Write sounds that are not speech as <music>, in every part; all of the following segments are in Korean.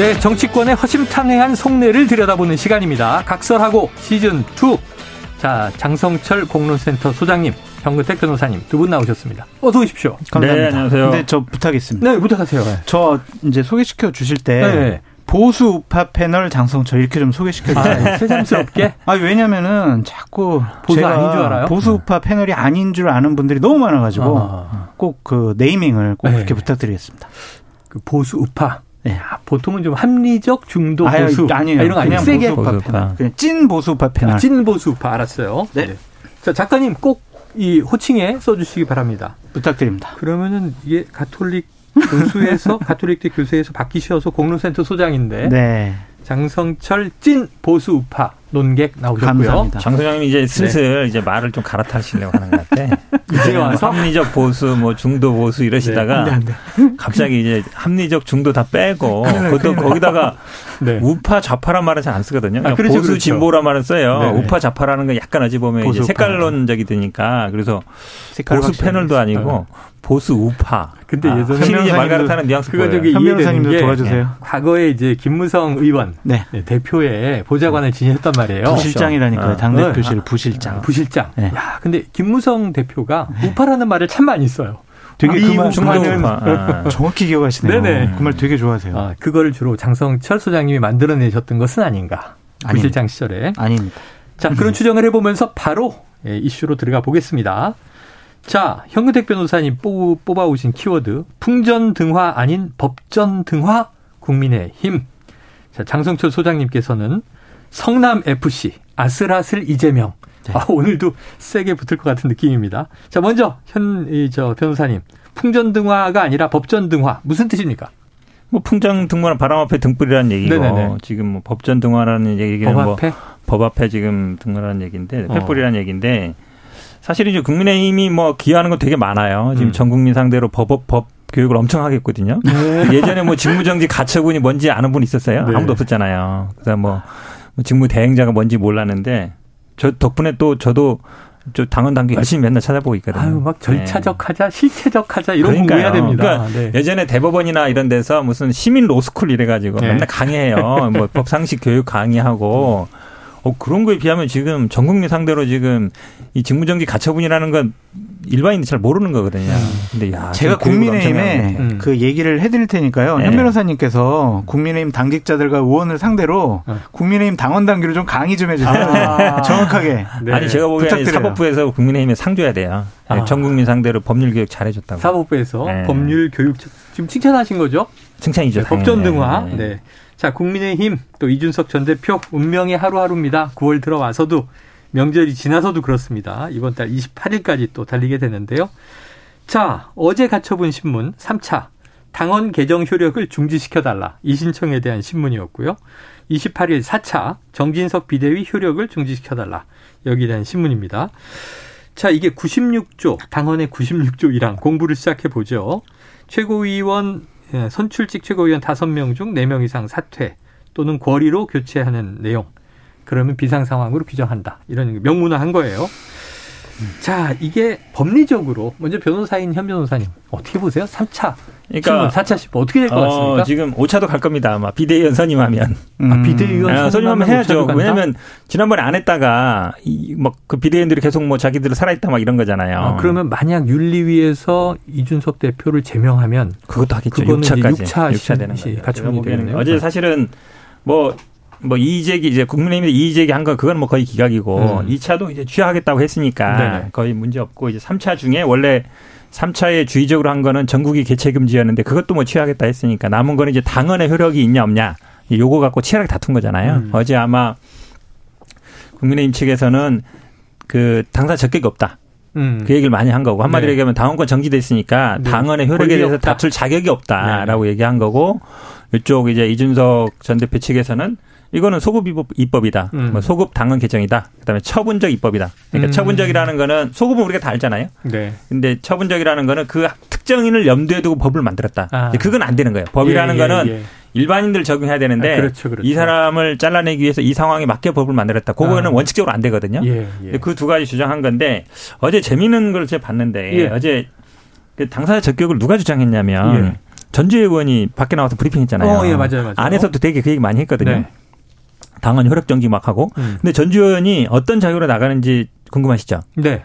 네, 정치권의 허심탄회한 속내를 들여다보는 시간입니다. 각설하고 시즌 2. 자, 장성철 공론센터 소장님, 현근택 변호사님 두 분 나오셨습니다. 어서 오십시오. 감사합니다. 네, 안녕하세요. 네, 저 부탁했습니다. 네, 부탁하세요. 네. 저 이제 소개시켜 주실 때 네. 보수 우파 패널 장성철 이렇게 좀 소개시켜 주세요. 아, 새삼스럽게? <laughs> 아, 왜냐면은 자꾸 보수 아닌 줄 알아요? 보수 우파 패널이 아닌 줄 아는 분들이 너무 많아 가지고 아. 꼭그 네이밍을 꼭 네. 그렇게 부탁드리겠습니다. 그 보수 우파 네, 보통은 좀 합리적 중도 보수 아니에요. 아, 이런 거 그냥 세게 보수파 그냥 찐 보수파 패널. 아, 찐 보수파 알았어요. 네. 네. 자 작가님 꼭 이 호칭에 써주시기 바랍니다. 부탁드립니다. 그러면은 이게 가톨릭 교수에서 <laughs> 가톨릭대 교수에서 바뀌셔서 공론센터 소장인데 네. 장성철 찐 보수 우파 논객 나오셨고요. 감사합니다. 장 소장님 이제 슬슬 네. 이제 말을 좀 갈아타시려고 하는 것 같아. <laughs> 이제 와서 합리적 보수, 뭐 중도 보수 이러시다가 네. 안 돼, 안 돼. 갑자기 이제 합리적 중도 다 빼고 그것도 거기다가 네. 우파 좌파란 말은 잘 안 쓰거든요. 아, 그렇죠, 보수 그렇죠. 진보란 말은 써요. 네, 네. 우파 좌파라는 건 약간 어찌 보면 이제 색깔론적이 되니까 그래서 보수 패널도 아니고 보수 우파. 근데 아, 예전에 이제 말갈아타는 뉘앙스 그거 저기 이해되는 게 도와주세요. 과거에 이제 김무성 의원 네. 대표의 보좌관을 지냈단 말이에요. 부실장이라니까요. 아. 당 대표실 네. 부실장. 아, 부실장. 네. 야, 근데 김무성 대표가 우파라는 말을 참 많이 써요. 되게 아, 그말 아. 정확히 기억하시네요. 네네. 그 말 되게 좋아하세요. 아, 그거를 주로 장성철 소장님이 만들어내셨던 것은 아닌가. 부실장 시절에. 아닙니다. 자, 그런 추정을 해보면서 바로 예, 이슈로 들어가 보겠습니다. 자, 현근택 변호사님 뽑아오신 키워드 풍전 등화 아닌 법전 등화 국민의 힘. 자, 장성철 소장님께서는 성남 FC 아슬아슬 이재명. 네. 아, 오늘도 세게 붙을 것 같은 느낌입니다. 자, 먼저 현 이 저 변호사님 풍전 등화가 아니라 법전 등화 무슨 뜻입니까? 뭐 풍전 등화는 바람 앞에 등불이라는 얘기고 네네네. 지금 뭐 법전 등화라는 얘기는 법 앞에? 뭐 법 앞에 지금 등화라는 얘기인데 횃불이라는 어. 얘기인데 사실은 이제 국민의힘이 뭐 기여하는 거 되게 많아요. 지금 음. 전 국민 상대로 법, 법 교육을 엄청 하겠거든요. 네. <laughs> 예전에 뭐 직무정지 가처분이 뭔지 아는 분 있었어요? 네. 아무도 없었잖아요. 그래서 뭐, 뭐 직무 대행자가 뭔지 몰랐는데 저 덕분에 또 저도 저 당원 당규 열심히 맨날 찾아보고 있거든요. 아유, 막 절차적 하자, 실체적 하자 이런 거 해야 됩니다. 그러니까 네. 예전에 대법원이나 이런 데서 무슨 시민 로스쿨 이래가지고 네. 맨날 강의해요. 뭐 <laughs> 법상식 교육 강의하고 음. 어, 그런 거에 비하면 지금 전 국민 상대로 지금 이 직무정지 가처분이라는 건 일반인이 잘 모르는 거거든요. 음. 근데 야, 제가 국민의힘에 음. 그 얘기를 해드릴 테니까요. 네. 현 변호사님께서 국민의힘 당직자들과 의원을 상대로 어. 국민의힘 당원 당규를 좀 강의 좀 해주세요. 아. <laughs> 정확하게. 네. 아니 제가 보기에는 사법부에서 국민의힘에 상 줘야 돼요. 아. 전 국민 상대로 법률 교육 잘해줬다고. 사법부에서 네. 법률 교육 지금 칭찬하신 거죠? 칭찬이죠. 네, 법전 등화. 네. 네. 자, 국민의힘 또 이준석 전 대표 운명의 하루하루입니다. 9월 들어와서도 명절이 지나서도 그렇습니다. 이번 달 28일까지 또 달리게 되는데요. 자, 어제 가처분 신문 3차 당원 개정 효력을 중지시켜달라. 이 신청에 대한 신문이었고요. 28일 4차 정진석 비대위 효력을 중지시켜달라. 여기에 대한 신문입니다. 자, 이게 96조, 당원의 96조 1항 공부를 시작해 보죠. 최고위원 예, 선출직 최고위원 5명 중 4명 이상 사퇴 또는 권리로 교체하는 내용. 그러면 비상 상황으로 규정한다. 이런 명문화한 거예요. 자, 이게 법리적으로 먼저 변호사인 현 변호사님 어떻게 보세요? 3차 그러니까 4차 10번 어떻게 될 것 같습니까? 어, 지금 5차도 갈 겁니다. 아마 비대위원 선임하면. 음. 아, 비대위원 아, 선임하면 해야죠. 왜냐하면 지난번에 안 했다가 막그 비대위원들이 계속 뭐 자기들 살아있다 막 이런 거잖아요. 아, 그러면 만약 윤리위에서 이준석 대표를 제명하면 그것도 하겠죠. 6차까지 6차, 6차 되는 거죠. 가처분이 되네요. 어제 사실은 뭐 뭐 이의제기 이제 국민의힘이 이의제기 한건 그건 뭐 거의 기각이고 음. 2차도 이제 취하하겠다고 했으니까 네네. 거의 문제 없고 이제 3차 중에 원래 3차에 주의적으로 한 거는 전국이 개최 금지였는데 그것도 뭐 취하겠다 했으니까 남은 거는 이제 당헌의 효력이 있냐 없냐 요거 갖고 치열하게 다툰 거잖아요. 음. 어제 아마 국민의힘 측에서는 그 당사 적격이 없다. 음. 그 얘기를 많이 한 거고 한마디로 네. 얘기하면 당원권 정지됐으니까 네. 당헌의 효력에 대해서 없다. 다툴 자격이 없다라고 네. 얘기한 거고 이쪽 이제 이준석 전 대표 측에서는 이거는 소급 입법, 이다 음. 뭐 소급 당헌 개정이다. 그다음에 처분적 입법이다. 그러니까 음. 처분적이라는 거는 소급은 우리가 다 알잖아요. 네. 근데 처분적이라는 거는 그 특정인을 염두에 두고 법을 만들었다. 아. 그건 안 되는 거예요. 법이라는 예, 예, 거는 예. 일반인들 적용해야 되는데 아, 그렇죠, 그렇죠. 이 사람을 잘라내기 위해서 이 상황에 맞게 법을 만들었다. 그거는 아. 원칙적으로 안 되거든요. 예, 예. 그두 가지 주장한 건데 어제 재미있는 걸 제가 봤는데 예. 어제 그 당사자 적격을 누가 주장했냐면 예. 전주혜 의원이 밖에 나와서 브리핑했잖아요. 어, 예, 맞아요, 맞아요. 안에서도 되게 그 얘기 많이 했거든요. 네. 당헌 효력 정지 막 하고. 음. 근데 전주 의원이 어떤 자격으로 나가는지 궁금하시죠? 네.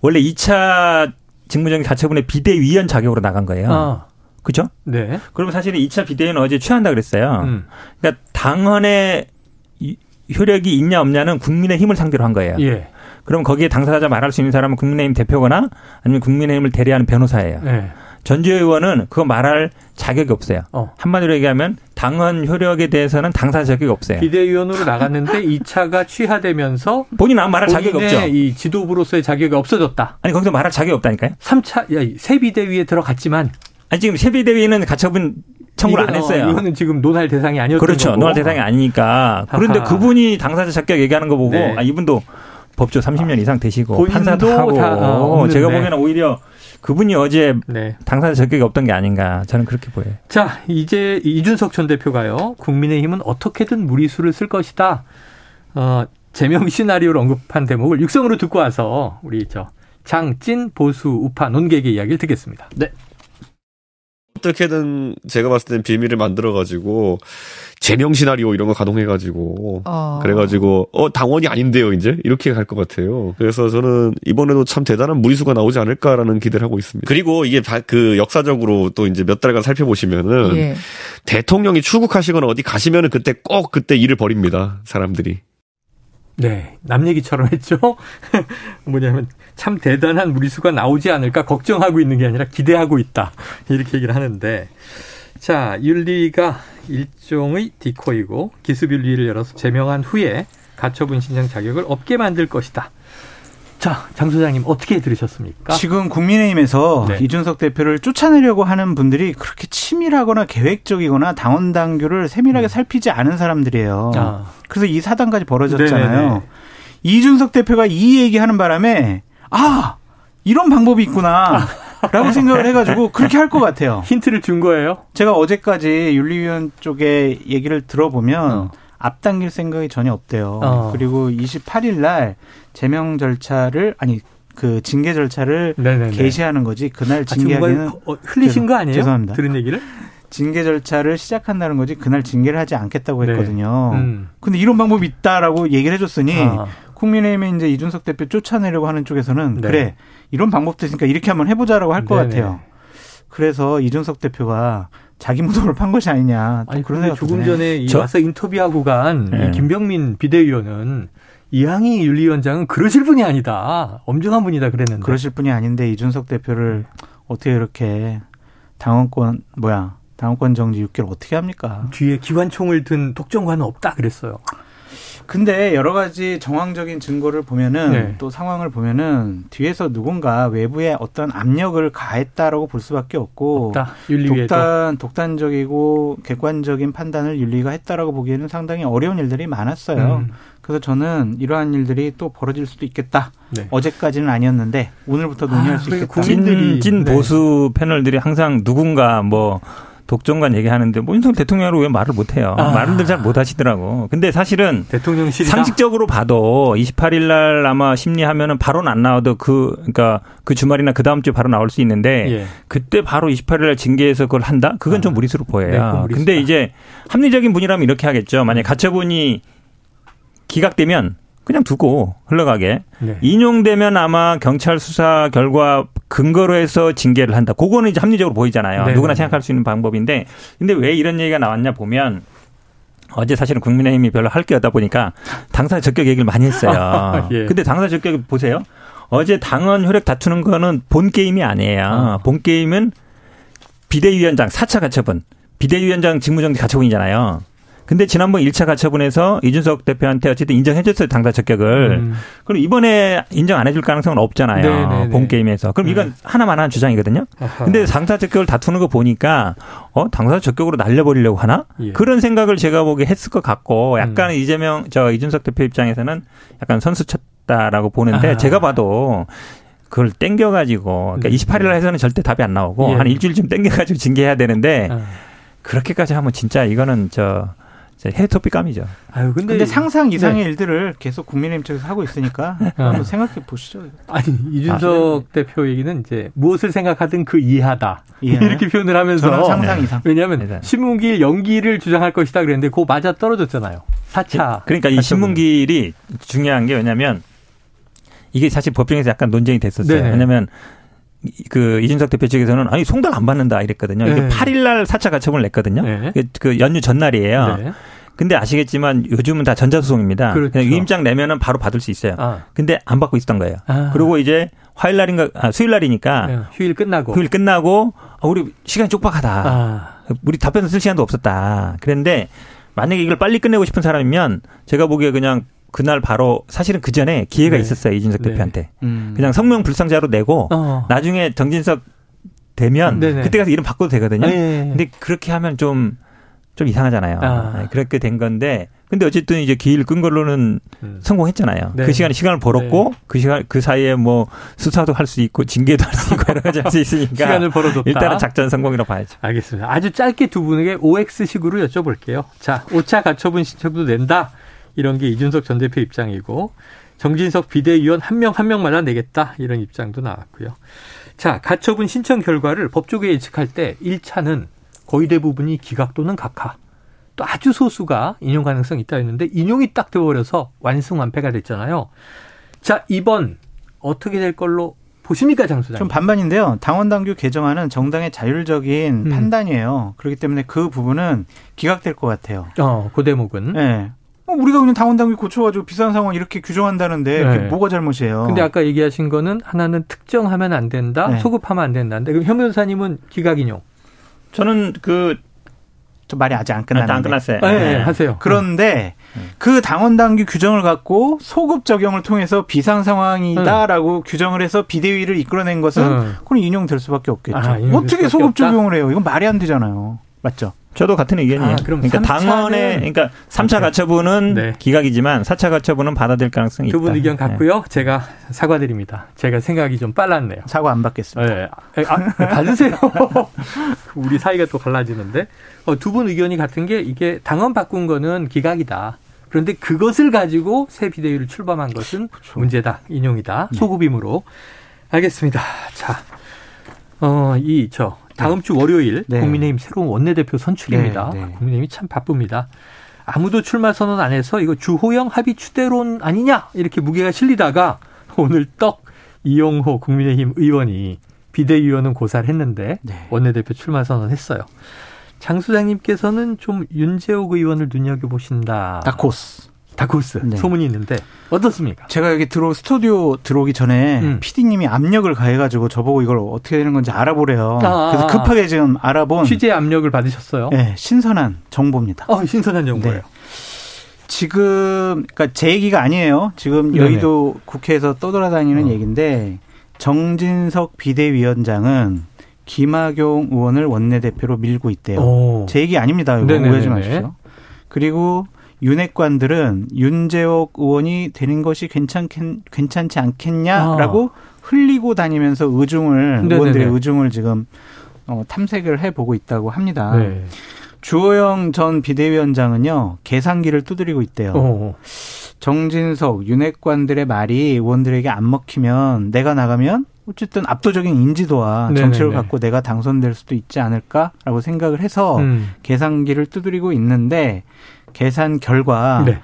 원래 2차 직무정지 가처분의 비대위원 자격으로 나간 거예요. 아. 그죠? 네. 그러면 사실은 2차 비대위는 어제 취한다 그랬어요. 음. 그러니까 당헌의 효력이 있냐 없냐는 국민의 힘을 상대로 한 거예요. 예. 그럼 거기에 당사자 말할 수 있는 사람은 국민의힘 대표거나 아니면 국민의힘을 대리하는 변호사예요. 예. 전주 의원은 그거 말할 자격이 없어요. 어. 한마디로 얘기하면 당헌 효력에 대해서는 당사 자격이 없어요. 비대위원으로 나갔는데 2차가 취하되면서 본인 은 말할 자격이 없죠. 이 지도부로서의 자격이 없어졌다. 아니 거기서 말할 자격이 없다니까요. 3차 새 비대위에 들어갔지만 아니 지금 새 비대위는 가처분 청구를 안 했어요. 이거는 지금 논할 대상이 아니었던 그렇죠. 거고. 논할 대상이 아니니까. 그런데 그분이 당사자 자격 얘기하는 거 보고 네. 아 이분도 법조 30년 이상 되시고 판사도 하고 다, 어, 제가 보기에는 오히려 그분이 어제 네. 당사자 적격이 없던 게 아닌가 저는 그렇게 보여요. 자 이제 이준석 전 대표가요. 국민의힘은 어떻게든 무리수를 쓸 것이다. 어, 제명 시나리오를 언급한 대목을 육성으로 듣고 와서 우리 저 장찐 보수 우파 논객의 이야기를 듣겠습니다. 네. 어떻게든 제가 봤을 땐 비밀을 만들어가지고 제명 시나리오 이런 거 가동해가지고 어. 그래가지고 어 당원이 아닌데요 이제 이렇게 갈 것 같아요. 그래서 저는 이번에도 참 대단한 무리수가 나오지 않을까라는 기대를 하고 있습니다. 그리고 이게 그 역사적으로 또 이제 몇 달간 살펴보시면은 예. 대통령이 출국하시거나 어디 가시면은 그때 꼭 그때 일을 벌입니다 사람들이. 네, 남 얘기처럼 했죠. <laughs> 뭐냐면 참 대단한 무리수가 나오지 않을까 걱정하고 있는 게 아니라 기대하고 있다. 이렇게 얘기를 하는데 자, 윤리가 일종의 디코이고 기습윤리를 열어서 제명한 후에 가처분 신청 자격을 없게 만들 것이다. 자, 장 소장님 어떻게 들으셨습니까? 지금 국민의힘에서 네. 이준석 대표를 쫓아내려고 하는 분들이 그렇게 치밀하거나 계획적이거나 당원 당규를 세밀하게 음. 살피지 않은 사람들이에요. 아. 그래서 이 사단까지 벌어졌잖아요. 네네네. 이준석 대표가 이 얘기하는 바람에 아 이런 방법이 있구나. 라고 생각을 해가지고 그렇게 할 것 같아요. 힌트를 준 거예요? 제가 어제까지 윤리위원 쪽에 얘기를 들어보면 어. 앞당길 생각이 전혀 없대요. 어. 그리고 28일 날 제명 절차를 아니 그 징계 절차를 네네네. 개시하는 거지 그날 아, 징계하기는 아, 흘리신 거 아니에요? 죄송합니다. 들은 얘기를? 징계 절차를 시작한다는 거지 그날 징계를 하지 않겠다고 네. 했거든요. 네. 음. 근데 이런 방법이 있다라고 얘기를 해줬으니 아. 국민의힘이 이제 이준석 대표 쫓아내려고 하는 쪽에서는 네. 그래 이런 방법도 있으니까 이렇게 한번 해보자라고 할 것 같아요. 그래서 이준석 대표가 자기 무덤을 판 것이 아니냐. 아니 그런 생각 조금 전에 저? 와서 인터뷰하고 간 네. 김병민 비대위원은 이항희 윤리위원장은 그러실 분이 아니다. 엄중한 분이다 그랬는데. 그러실 분이 아닌데 이준석 대표를 어떻게 이렇게 당원권 뭐야 당원권 정지 6개월 어떻게 합니까? 뒤에 기관총을 든 독점관은 없다 그랬어요. 근데 여러 가지 정황적인 증거를 보면은 네. 또 상황을 보면은 뒤에서 누군가 외부에 어떤 압력을 가했다라고 볼 수밖에 없고 없다. 독단 독단적이고 객관적인 판단을 윤리가 했다라고 보기에는 상당히 어려운 일들이 많았어요. 음. 그래서 저는 이러한 일들이 또 벌어질 수도 있겠다. 네. 어제까지는 아니었는데 오늘부터 논의할 아, 수 있겠다. 국민들이 진 네. 보수 패널들이 항상 누군가 뭐 독점관 얘기하는데 뭐 윤석열 대통령으로 왜 말을 못 해요. 아. 말을 잘 못 하시더라고. 근데 사실은 대통령실 상식적으로 봐도 28일 날 아마 심리하면은 바로는 안 나와도 그 그러니까 그 주말이나 그 다음 주에 바로 나올 수 있는데 예. 그때 바로 28일 날 징계해서 그걸 한다? 그건 아. 좀 무리수로 보여요. 네, 근데 이제 합리적인 분이라면 이렇게 하겠죠. 만약 가처분이 기각되면 그냥 두고 흘러가게. 네. 인용되면 아마 경찰 수사 결과 근거로 해서 징계를 한다. 그거는 이제 합리적으로 보이잖아요. 네. 누구나 생각할 수 있는 방법인데. 근데 왜 이런 얘기가 나왔냐 보면 어제 사실은 국민의힘이 별로 할 게 없다 보니까 당사 적격 얘기를 많이 했어요. <laughs> 예. 근데 당사 적격 보세요. 어제 당원 효력 다투는 거는 본 게임이 아니에요. 어. 본 게임은 비대위원장 4차 가처분. 비대위원장 직무정지 가처분이잖아요. 근데 지난번 1차 가처분에서 이준석 대표한테 어쨌든 인정해줬어요 당사 적격을. 음. 그럼 이번에 인정 안 해줄 가능성은 없잖아요. 네네네. 본 게임에서. 그럼 이건 네. 하나만 한 주장이거든요. 아하. 근데 당사 적격을 다투는 거 보니까 어 당사 적격으로 날려버리려고 하나? 예. 그런 생각을 제가 보기에 했을 것 같고 약간 음. 이재명 저 이준석 대표 입장에서는 약간 선수 쳤다라고 보는데 아. 제가 봐도 그걸 땡겨가지고 그러니까 28일 날 해서는 절대 답이 안 나오고 예. 한 일주일쯤 땡겨가지고 징계해야 되는데 아. 그렇게까지 하면 진짜 이거는 저 해토피감이죠. 아유, 근데, 근데 상상 이상의 네. 일들을 계속 국민의힘 측에서 하고 있으니까 어. <laughs> 한번 생각해 보시죠. 아니 이준석 아, 대표 얘기는 이제 무엇을 생각하든 그 이해하다 예. <laughs> 이렇게 표현을 하면서 상상 이상. 왜냐하면 네. 신문길 연기를 주장할 것이다 그랬는데 그거 맞아 떨어졌잖아요. 4차. 그러니까 이 신문길이 중요한 게 왜냐하면 이게 사실 법정에서 약간 논쟁이 됐었어요. 네네. 왜냐하면 그 이준석 대표 측에서는 아니 송달 안 받는다 이랬거든요. 이게 네. 8일 날 4차 가처분을 냈거든요. 네. 그, 그 연휴 전날이에요. 네. 근데 아시겠지만 요즘은 다 전자소송입니다. 그렇죠. 그냥 위임장 내면은 바로 받을 수 있어요. 아. 근데 안 받고 있었던 거예요. 아. 그리고 이제 화요일 날인가 아, 수요일 날이니까 네. 휴일 끝나고 휴일 끝나고 아, 우리 시간이 쪽박하다. 아. 우리 답변 쓸 시간도 없었다. 그런데 만약에 이걸 빨리 끝내고 싶은 사람이면 제가 보기에 그냥 그날 바로 사실은 그 전에 기회가 네. 있었어요 이준석 네. 대표한테 음. 그냥 성명 불상자로 내고 어. 나중에 정진석 되면 네네. 그때 가서 이름 바꿔도 되거든요. 네. 근데 그렇게 하면 좀좀 좀 이상하잖아요. 아. 네, 그렇게 된 건데 근데 어쨌든 이제 기일 끈 걸로는 음. 성공했잖아요. 네. 그 시간에 시간을 벌었고 네. 그 시간 그 사이에 뭐 수사도 할 수 있고 징계도 할 수 있고 여러 가지 할 수 있으니까 시간을 벌어뒀다. 일단은 작전 성공이라고 봐야죠. 알겠습니다. 아주 짧게 두 분에게 OX식으로 여쭤볼게요. 자, 5차 가처분 신청도 낸다. 이런 게 이준석 전 대표 입장이고 정진석 비대위원 한 명 한 명마다 내겠다 이런 입장도 나왔고요. 자, 가처분 신청 결과를 법조계 예측할 때 1차는 거의 대부분이 기각 또는 각하. 또 아주 소수가 인용 가능성이 있다 했는데 인용이 딱 돼버려서 완승완패가 됐잖아요. 자, 이번 어떻게 될 걸로 보십니까, 장 소장? 좀 반반인데요. 당원 당규 개정안은 정당의 자율적인 음. 판단이에요. 그렇기 때문에 그 부분은 기각될 것 같아요. 어, 그 대목은. 네. 어, 우리가 그냥 당원당규 고쳐가지고 비싼 상황 이렇게 규정한다는데 네. 뭐가 잘못이에요? 근데 아까 얘기하신 거는 하나는 특정하면 안 된다, 네. 소급하면 안 된다. 그럼 현 변호사님은 기각인용. 저는 그좀 말이 아직 안 끝났는데. 안 끝났어요. 네, 네. 하세요. 그런데 네. 그 당원당규 규정을 갖고 소급 적용을 통해서 비상 상황이다라고 네. 규정을 해서 비대위를 이끌어낸 것은 네. 그건 인용될 수밖에 없겠죠. 아, 어떻게 소급 적용을 해요? 이건 말이 안 되잖아요. 맞죠? 저도 같은 의견이에요. 아, 그러니까 당원의 그러니까 3차 가처분은 네. 기각이지만 4차 가처분은 받아들일 가능성이 있다. 두 분 의견 네. 같고요. 네. 제가 사과드립니다. 제가 생각이 좀 빨랐네요. 사과 안 받겠습니다. 네. 아, 받으세요. <laughs> 우리 사이가 또 갈라지는데 어, 두 분 의견이 같은 게 이게 당원 바꾼 거는 기각이다. 그런데 그것을 가지고 새 비대위를 출범한 것은 그렇죠. 문제다. 인용이다. 네. 소급임으로. 알겠습니다. 자, 어, 이, 저, 다음 주 월요일 네. 국민의힘 새로운 원내대표 선출입니다. 네, 네. 국민의힘이 참 바쁩니다. 아무도 출마 선언 안 해서 이거 주호영 합의 추대론 아니냐 이렇게 무게가 실리다가 오늘 떡 이용호 국민의힘 의원이 비대위원은 고사를 했는데 네. 원내대표 출마 선언했어요. 장 소장님께서는 좀 윤재옥 의원을 눈여겨 보신다. 다코스. 다코스 네. 소문이 있는데 어떻습니까? 제가 여기 들어 스튜디오 들어오기 전에 음. PD님이 압력을 가해가지고 저보고 이걸 어떻게 되는 건지 알아보래요. 아, 그래서 급하게 지금 알아본 취재 압력을 받으셨어요? 네, 신선한 정보입니다. 어, 신선한 정보예요. 네. 지금 그러니까 제 얘기가 아니에요. 지금 여의도 네네. 국회에서 떠돌아다니는 어. 얘기인데 정진석 비대위원장은 김학용 의원을 원내대표로 밀고 있대요. 오. 제 얘기 아닙니다. 이거 오해하지 마십시오. 그리고 윤핵관들은 윤재옥 의원이 되는 것이 괜찮겠, 괜찮지 않겠냐라고 아. 흘리고 다니면서 의중을 네네네. 의원들의 의중을 지금 어, 탐색을 해보고 있다고 합니다. 네. 주호영 전 비대위원장은요 계산기를 두드리고 있대요. 오. 정진석 윤핵관들의 말이 의원들에게 안 먹히면 내가 나가면 어쨌든 압도적인 인지도와 정치를 갖고 내가 당선될 수도 있지 않을까라고 생각을 해서 음. 계산기를 두드리고 있는데 계산 결과 네.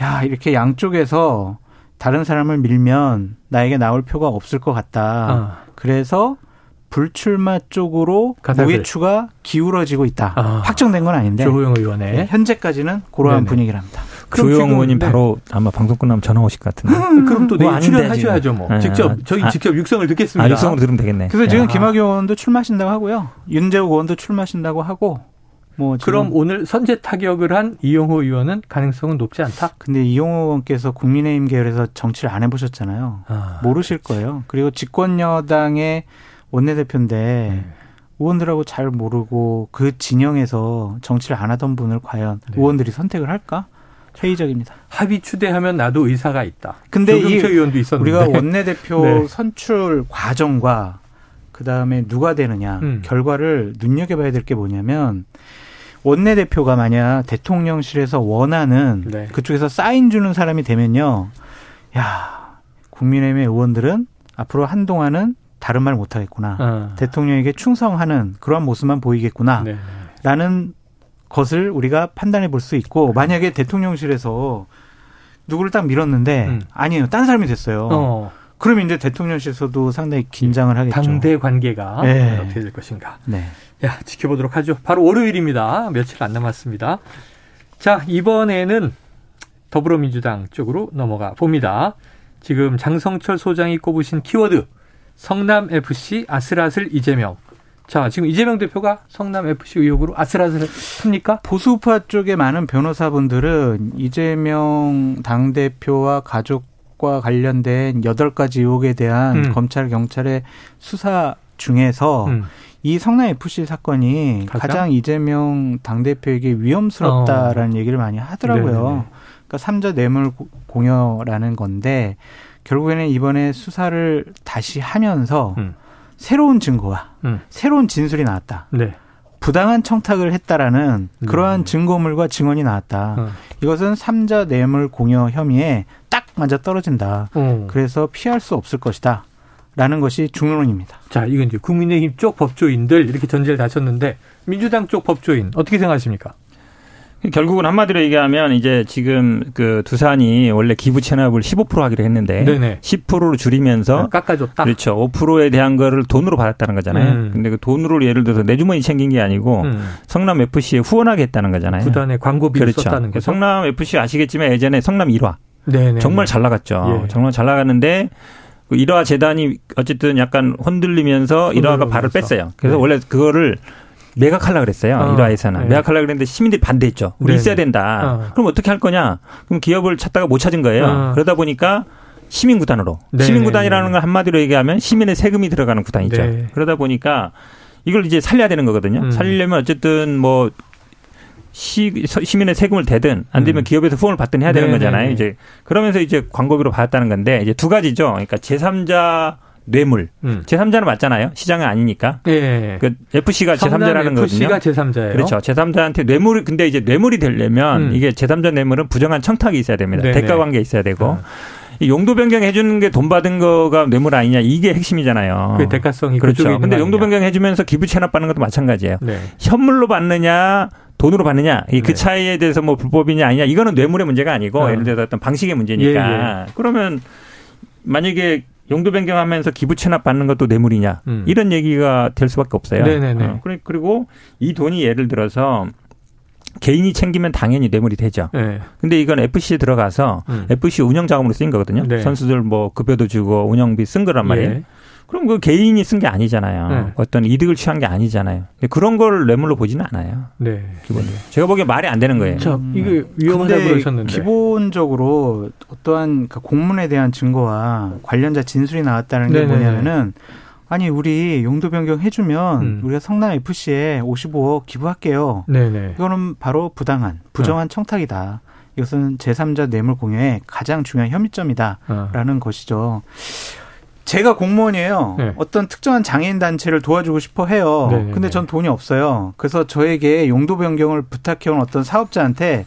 야 이렇게 양쪽에서 다른 사람을 밀면 나에게 나올 표가 없을 것 같다. 아. 그래서 불출마 쪽으로 무게추가 기울어지고 있다. 아. 확정된 건 아닌데. 조호영 의원의 네, 현재까지는 그러한 분위기랍니다. 조영 의원님 네. 바로 아마 방송 끝나면 전화 오실 것 같은데. 음, 그럼 또 내일 출연하셔야죠 뭐. 네. 직접 저희 아, 직접 육성을 듣겠습니다. 아, 육성으로 들으면 되겠네. 그래서 지금 네. 김학의 의원도 출마하신다고 하고요. 윤재욱 의원도 출마하신다고 하고 뭐 그럼 오늘 선제 타격을 한 이용호 의원은 가능성은 높지 않다? 근데 이용호 의원께서 국민의힘 계열에서 정치를 안 해보셨잖아요. 아. 모르실 거예요. 그리고 집권 여당의 원내대표인데 네. 의원들하고 잘 모르고 그 진영에서 정치를 안 하던 분을 과연 네. 의원들이 선택을 할까? 회의적입니다. 합의 추대하면 나도 의사가 있다. 근데 이 의원도 있었는데 우리가 <laughs> 원내대표 네. 선출 과정과 그 다음에 누가 되느냐 음. 결과를 눈여겨봐야 될 게 뭐냐면 원내대표가 만약 대통령실에서 원하는 네. 그쪽에서 사인 주는 사람이 되면요, 야 국민의힘의 의원들은 앞으로 한동안은 다른 말 못하겠구나. 어. 대통령에게 충성하는 그러한 모습만 보이겠구나. 네. 라는 것을 우리가 판단해 볼 수 있고 만약에 대통령실에서 누구를 딱 밀었는데 음. 아니에요 딴 사람이 됐어요. 어. 그러면 이제 대통령실에서도 상당히 긴장을 하겠죠. 당대 관계가 네. 어떻게 될 것인가. 네. 야 지켜보도록 하죠. 바로 월요일입니다. 며칠 안 남았습니다. 자 이번에는 더불어민주당 쪽으로 넘어가 봅니다. 지금 장성철 소장이 꼽으신 키워드 성남 FC 아슬아슬 이재명 자, 지금 이재명 대표가 성남 FC 의혹으로 아슬아슬 합니까? 보수파 쪽의 많은 변호사분들은 이재명 당대표와 가족과 관련된 여덟 가지 의혹에 대한 음. 검찰, 경찰의 수사 중에서 음. 이 성남 FC 사건이 가장, 가장 이재명 당대표에게 위험스럽다라는 어. 얘기를 많이 하더라고요. 네네. 그러니까 삼자 뇌물 공여라는 건데 결국에는 이번에 수사를 다시 하면서 음. 새로운 증거와 음. 새로운 진술이 나왔다. 네. 부당한 청탁을 했다라는 네. 그러한 증거물과 증언이 나왔다. 어. 이것은 삼자 뇌물 공여 혐의에 딱 맞아 떨어진다. 어. 그래서 피할 수 없을 것이다. 라는 것이 중론입니다. 자, 이건 이제 국민의힘 쪽 법조인들 이렇게 전제를 다셨는데 민주당 쪽 법조인 어떻게 생각하십니까? 결국은 한마디로 얘기하면 이제 지금 그 두산이 원래 기부 체납을 15% 하기로 했는데 네네. 10%로 줄이면서 아, 깎아줬다. 그렇죠. 5%에 대한 거를 돈으로 받았다는 거잖아요. 음. 근데 그 돈으로 예를 들어서 내 주머니 챙긴 게 아니고 음. 성남 FC에 후원하게 했다는 거잖아요. 구단의 광고비를 그렇죠. 썼다는 거죠. 성남 FC 아시겠지만 예전에 성남 1화 네네. 정말 잘 나갔죠. 예. 정말 잘 나갔는데 그 1화 재단이 어쨌든 약간 흔들리면서 1화가 발을 뺐어요. 그래서 네. 원래 그거를 매각하려 그랬어요. 어. 일화에서는 네. 매각하려 그랬는데 시민들이 반대했죠. 우리 네네. 있어야 된다. 어. 그럼 어떻게 할 거냐? 그럼 기업을 찾다가 못 찾은 거예요. 어. 그러다 보니까 시민 구단으로 네네. 시민 구단이라는 걸 한마디로 얘기하면 시민의 세금이 들어가는 구단이죠. 네. 그러다 보니까 이걸 이제 살려야 되는 거거든요. 음. 살리려면 어쨌든 뭐 시, 시민의 세금을 대든 안 되면 음. 기업에서 후원을 받든 해야 되는 네네네. 거잖아요. 이제 그러면서 이제 광고비로 받았다는 건데 이제 두 가지죠. 그러니까 제3자 뇌물. 음. 제3자는 맞잖아요. 시장은 아니니까. 예. 그 FC가 제3자라는 거거든요. FC가 제3자예요. 그렇죠. 제3자한테 뇌물을 근데 이제 뇌물이 되려면 음. 이게 제3자 뇌물은 부정한 청탁이 있어야 됩니다. 네네. 대가 관계 있어야 되고. 어. 용도 변경 해 주는 게 돈 받은 거가 뇌물 아니냐 이게 핵심이잖아요. 그 대가성이 그렇죠. 근데 용도 변경 해 주면서 기부 체납 받는 것도 마찬가지예요. 네. 현물로 받느냐 돈으로 받느냐 이그 네. 차이에 대해서 뭐 불법이냐 아니냐 이거는 뇌물의 문제가 아니고 어. 예를 들어 어떤 방식의 문제니까 예, 예. 그러면 만약에 용도 변경하면서 기부 체납 받는 것도 뇌물이냐 음. 이런 얘기가 될 수밖에 없어요. 네네네. 어, 그리고 이 돈이 예를 들어서 개인이 챙기면 당연히 뇌물이 되죠. 네. 근데 이건 FC에 들어가서 음. FC 운영 자금으로 쓰인 거거든요. 네. 선수들 뭐 급여도 주고 운영비 쓴 거란 말이에요. 예. 그럼 그 개인이 쓴 게 아니잖아요. 네. 어떤 이득을 취한 게 아니잖아요. 그런 걸 뇌물로 보지는 않아요. 네. 기본적으로. 제가 보기엔 말이 안 되는 거예요. 자, 이게 위험하다고 그러셨는데. 기본적으로 어떠한 그 공문에 대한 증거와 관련자 진술이 나왔다는 게 네네네. 뭐냐면은 아니 우리 용도 변경 해주면 음. 우리가 성남 FC에 55억 기부할게요. 네네. 이거는 바로 부당한 부정한 어. 청탁이다. 이것은 제3자 뇌물 공여의 가장 중요한 혐의점이다라는 어. 것이죠. 제가 공무원이에요. 네. 어떤 특정한 장애인 단체를 도와주고 싶어 해요. 네네네. 근데 전 돈이 없어요. 그래서 저에게 용도 변경을 부탁해온 어떤 사업자한테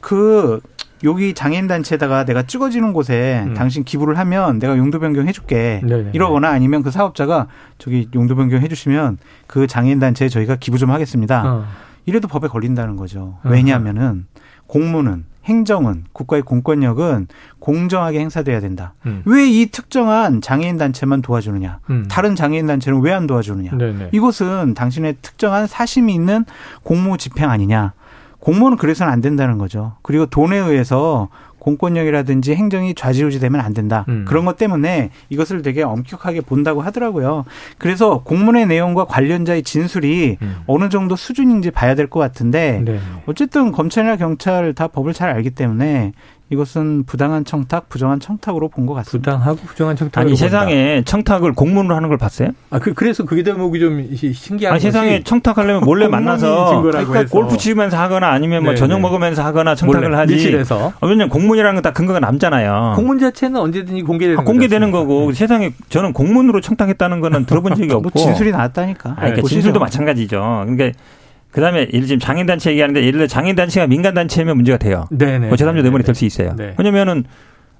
그 여기 장애인 단체에다가 내가 찍어지는 곳에 음. 당신 기부를 하면 내가 용도 변경 해줄게. 네네. 이러거나 아니면 그 사업자가 저기 용도 변경 해주시면 그 장애인 단체에 저희가 기부 좀 하겠습니다. 어. 이래도 법에 걸린다는 거죠. 왜냐하면은 공무는 행정은 국가의 공권력은 공정하게 행사돼야 된다. 음. 왜이 특정한 장애인 단체만 도와주느냐? 음. 다른 장애인 단체는 왜 안 도와주느냐? 네네. 이것은 당신의 특정한 사심이 있는 공무 집행 아니냐? 공무원은 그래서는 안 된다는 거죠. 그리고 돈에 의해서 공권력이라든지 행정이 좌지우지되면 안 된다. 음. 그런 것 때문에 이것을 되게 엄격하게 본다고 하더라고요. 그래서 공문의 내용과 관련자의 진술이 음. 어느 정도 수준인지 봐야 될 것 같은데 네. 어쨌든 검찰이나 경찰 다 법을 잘 알기 때문에 이것은 부당한 청탁, 부정한 청탁으로 본 것 같습니다. 부당하고 부정한 청탁. 아니 세상에 청탁을 공문으로 하는 걸 봤어요? 아 그, 그래서 그게 대목이 좀 신기한. 아 세상에 청탁하려면 몰래 만나서 그러니까 골프 치면서 하거나 아니면 뭐 네네. 저녁 네. 먹으면서 하거나 청탁을 하지. 밀실에서. 아, 왜냐면 공문이라는 건 다 근거가 남잖아요. 공문 자체는 언제든지 공개되는. 아, 공개되는 거고 네. 세상에 저는 공문으로 청탁했다는 거는 들어본 적이 <laughs> 뭐 없고. 뭐 진술이 나왔다니까. 아니, 그러니까 진술도 마찬가지죠. 그러니까 그다음에 예를 지금 장애인 단체 얘기하는데 예를 들어 장애인 단체가 민간 단체면 문제가 돼요. 네네. 뭐 제3자 뇌물이 될 수 있어요. 네. 왜냐면은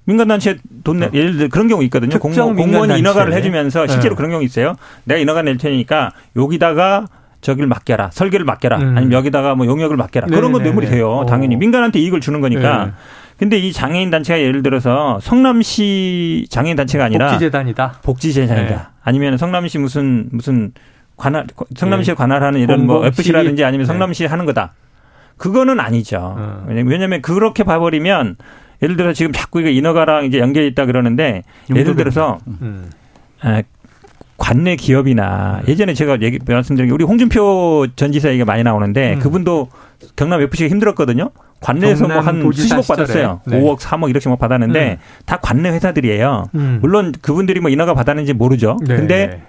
민간 단체 돈 내, 예를 들어 그런 경우 있거든요. 공무원, 공무원이 인허가를 해주면서 실제로 네. 그런 경우 있어요. 내가 인허가 낼 테니까 여기다가 저기를 맡겨라. 설계를 맡겨라. 음. 아니면 여기다가 뭐 용역을 맡겨라. 네네네. 그런 건 뇌물이 돼요. 어. 당연히. 민간한테 이익을 주는 거니까. 네. 근데 이 장애인 단체가 예를 들어서 성남시 장애인 단체가 아니라 복지재단이다. 복지재단이다. 네. 아니면 성남시 무슨 무슨 관할 성남시에 네. 관할하는 이런 뭐 FC라든지 아니면 네. 성남시 네. 하는 거다. 그거는 아니죠. 어. 왜냐하면 그렇게 봐버리면 예를 들어 지금 자꾸 이거 인허가랑 이제 연결이 있다 그러는데 예를 들어서 음. 에, 관내 기업이나 음. 예전에 제가 얘기 말씀드린 게 우리 홍준표 전 지사 얘기가 많이 나오는데 음. 그분도 경남 FC가 힘들었거든요. 관내에서 뭐 한 수십억 받았어요. 네. 5억, 3억 이렇게 막 받았는데 음. 다 관내 회사들이에요. 음. 물론 그분들이 뭐 인허가 받았는지 모르죠. 네. 근데 네.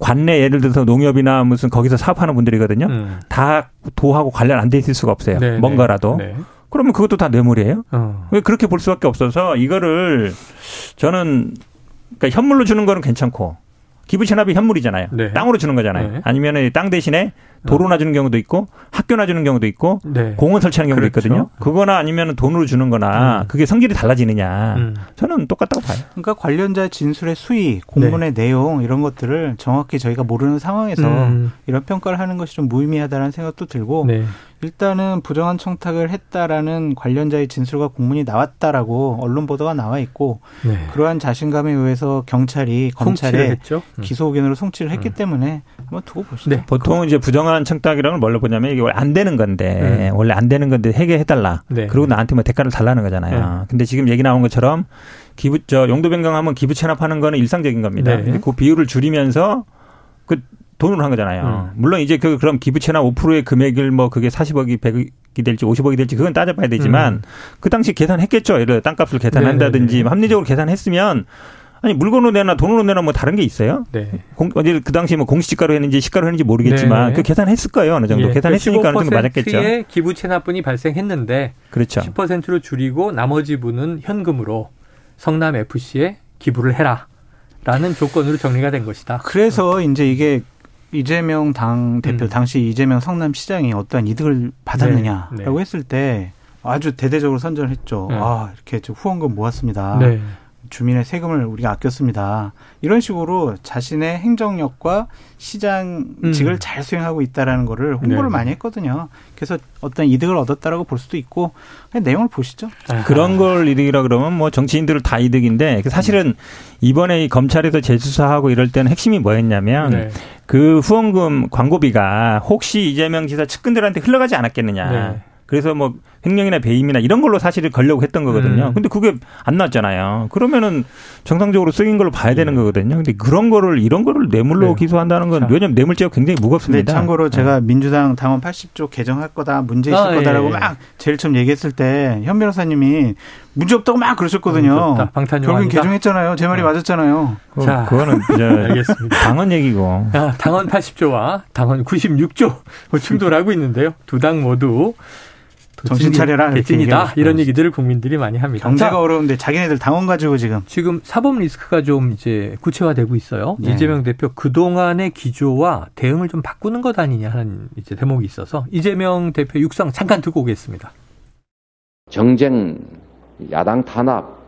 관내 예를 들어서 농협이나 무슨 거기서 사업하는 분들이거든요. 음. 다 도하고 관련 안 돼 있을 수가 없어요. 네, 네. 뭔가라도. 네. 그러면 그것도 다 뇌물이에요. 어. 왜 그렇게 볼 수밖에 없어서 이거를 저는 그러니까 현물로 주는 거는 괜찮고 기부 체납이 현물이잖아요. 네. 땅으로 주는 거잖아요. 네. 아니면 땅 대신에 도로나 주는 경우도 있고 학교나 주는 경우도 있고 네. 공원 설치하는 경우도 그렇죠. 있거든요. 그거나 아니면 돈으로 주는 거나 음. 그게 성질이 달라지느냐. 음. 저는 똑같다고 봐요. 그러니까 관련자 진술의 수위, 공문의 네. 내용 이런 것들을 정확히 저희가 모르는 상황에서 음. 이런 평가를 하는 것이 좀 무의미하다는 생각도 들고 네. 일단은 부정한 청탁을 했다라는 관련자의 진술과 공문이 나왔다라고 언론 보도가 나와 있고 네. 그러한 자신감에 의해서 경찰이 검찰에 음. 기소 의견으로 송치를 했기 음. 때문에 한번 두고 보시죠. 네. 보통 이제 부정한 청탁이라는 걸 뭘로 보냐면 이게 원래 안 되는 건데 네. 원래 안 되는 건데 해결해 달라. 네. 그리고 나한테 뭐 대가를 달라는 거잖아요. 네. 근데 지금 얘기 나온 것처럼 기부 저 용도 변경하면 기부 체납하는 거는 일상적인 겁니다. 네. 그 비율을 줄이면서 그 돈으로 한 거잖아요. 음. 물론 이제 그 그럼 기부채나 5%의 금액을 뭐 그게 40억이 100억이 될지 50억이 될지 그건 따져봐야 되지만 음. 그 당시 계산했겠죠. 예를 들어 땅값을 계산한다든지 네네네. 합리적으로 계산했으면 아니 물건으로 내나 돈으로 내나 뭐 다른 게 있어요? 네. 공, 어제 그 당시 뭐 공시지가로 했는지 시가로 했는지 모르겠지만 네네. 그 계산했을 거예요 어느 정도 예. 계산했으니까 어느 정도 맞았겠죠. 기부 체납분이 발생했는데 그렇죠. 10%로 줄이고 나머지 분은 현금으로 성남 FC에 기부를 해라 라는 조건으로 정리가 된 것이다. 그래서 이제 이게 이재명 당 대표 음. 당시 이재명 성남시장이 어떠한 이득을 받았느냐라고 네, 네. 했을 때 아주 대대적으로 선전을 했죠. 네. 아 이렇게 후원금 모았습니다. 네. 주민의 세금을 우리가 아꼈습니다. 이런 식으로 자신의 행정력과 시장직을 음. 잘 수행하고 있다라는 거를 홍보를 네. 많이 했거든요. 그래서 어떤 이득을 얻었다라고 볼 수도 있고 내용을 보시죠. 아. 그런 걸 이득이라 그러면 뭐 정치인들은 다 이득인데 사실은 이번에 이 검찰에서 재수사하고 이럴 때는 핵심이 뭐였냐면 네. 그 후원금 광고비가 혹시 이재명 지사 측근들한테 흘러가지 않았겠느냐. 네. 그래서 뭐 횡령이나 배임이나 이런 걸로 사실을 걸려고 했던 거거든요. 음. 근데 그게 안 나왔잖아요. 그러면은 정상적으로 쓰인 걸로 봐야 되는 음. 거거든요. 근데 그런 거를 이런 거를 뇌물로 네. 기소한다는 건 왜냐면 뇌물죄가 굉장히 무겁습니다. 네, 참고로 제가 네. 민주당 당원 80조 개정할 거다 문제 있을 아, 거다라고 예. 막 제일 처음 얘기했을 때 현 변호사님이 문제 없다고 막 그러셨거든요. 결국엔 개정했잖아요. 제 말이 어. 맞았잖아요. 자, 그거는 <laughs> 이제 알겠습니다. 당원 얘기고. 아, 당원 80조와 당원 96조 충돌하고 있는데요. 두 당 모두 정신 차려라. 개찐이다. 이런 얘기들을 국민들이 많이 합니다. 경제가 자, 어려운데 자기네들 당원 가지고 지금. 지금 사법 리스크가 좀 이제 구체화되고 있어요. 네. 이재명 대표 그 동안의 기조와 대응을 좀 바꾸는 것 아니냐 하는 이제 대목이 있어서 이재명 대표 육성 잠깐 듣고 오겠습니다. 정쟁, 야당 탄압,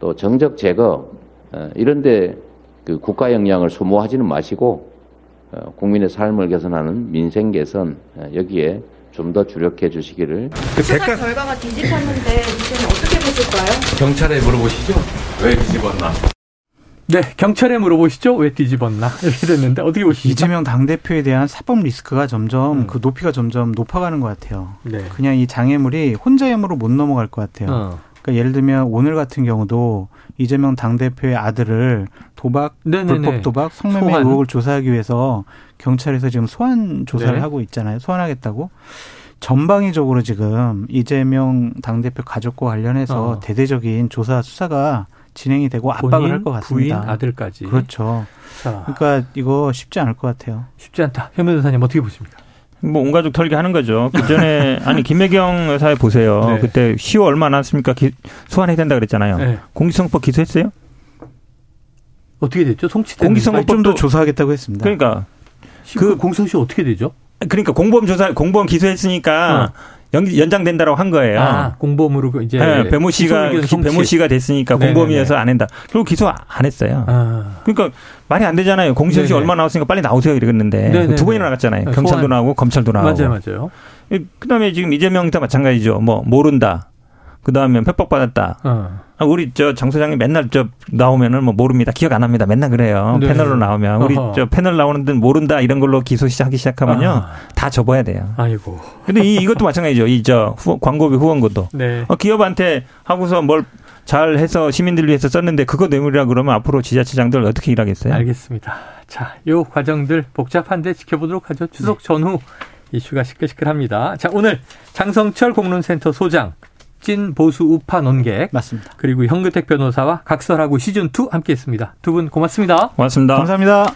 또 정적 제거 어, 이런데 그 국가 역량을 소모하지는 마시고 어, 국민의 삶을 개선하는 민생 개선 어, 여기에 좀 더 주력해 주시기를. 그 수사 결과가 뒤집혔는데 이제는 어떻게 보실까요? 경찰에 물어보시죠. 왜 뒤집었나? 네, 경찰에 물어보시죠. 왜 뒤집었나? <laughs> 이렇게 됐는데 어떻게 보시죠? 이재명 당대표에 대한 사법 리스크가 점점 음. 그 높이가 점점 높아가는 것 같아요. 네. 그냥 이 장애물이 혼자 힘으로 못 넘어갈 것 같아요. 어. 그러니까 예를 들면 오늘 같은 경우도 이재명 당대표의 아들을 도박, 네네네. 불법 도박, 성매매 소환. 의혹을 조사하기 위해서 경찰에서 지금 소환 조사를 네. 하고 있잖아요. 소환하겠다고. 전방위적으로 지금 이재명 당대표 가족과 관련해서 어. 대대적인 조사 수사가 진행이 되고 압박을 할 것 같습니다. 부인, 아들까지. 그렇죠. 자. 그러니까 이거 쉽지 않을 것 같아요. 쉽지 않다. 현민 변사님 어떻게 보십니까? 뭐 온 가족 털기 하는 거죠. 그 전에 <laughs> 아니 김혜경 여사에 보세요. 네. 그때 10월 얼마 안 남았습니까? 기, 소환해야 된다 그랬잖아요. 네. 공직선거법 기소했어요? 어떻게 됐죠? 송치된 공직선거법 좀더 조사하겠다고 했습니다. 그러니까 그 공소시 어떻게 되죠? 그러니까 공범 조사 공범 기소했으니까 어. 연, 장된다라고 한 거예요. 아, 공범으로 그 이제 네, 배모 씨가 배모 씨가 됐으니까 공범이어서 안 한다. 그리고 기소 안 했어요. 아. 그러니까 말이 안 되잖아요. 공소시 얼마 나왔으니까 빨리 나오세요 이러겠는데 네네네. 두 번이나 나갔잖아요. 네, 경찰도 소환. 나오고 검찰도 나오고. 맞아요, 맞아요. 그다음에 지금 이재명도 마찬가지죠. 뭐 모른다. 그 다음에 협박받았다. 어. 아, 우리 저 장 소장님 맨날 저 나오면은 뭐 모릅니다. 기억 안 합니다. 맨날 그래요. 네. 패널로 나오면. 우리 어허. 저 패널 나오는 데는 모른다 이런 걸로 기소 시작하기 시작하면요. 아. 다 접어야 돼요. 아이고. 근데 이, 이것도 마찬가지죠. 이 저 광고비 후원고도. 네. 어, 기업한테 하고서 뭘 잘 해서 시민들 위해서 썼는데 그거 뇌물이라 그러면 앞으로 지자체장들 어떻게 일하겠어요? 알겠습니다. 자, 요 과정들 복잡한데 지켜보도록 하죠. 추석 네. 전후 이슈가 시끌시끌합니다. 자, 오늘 장성철 공론센터 소장 찐 보수 우파 논객 맞습니다. 그리고 현근택 변호사와 각설하고 시즌 2 함께했습니다. 두 분 고맙습니다. 고맙습니다. 감사합니다.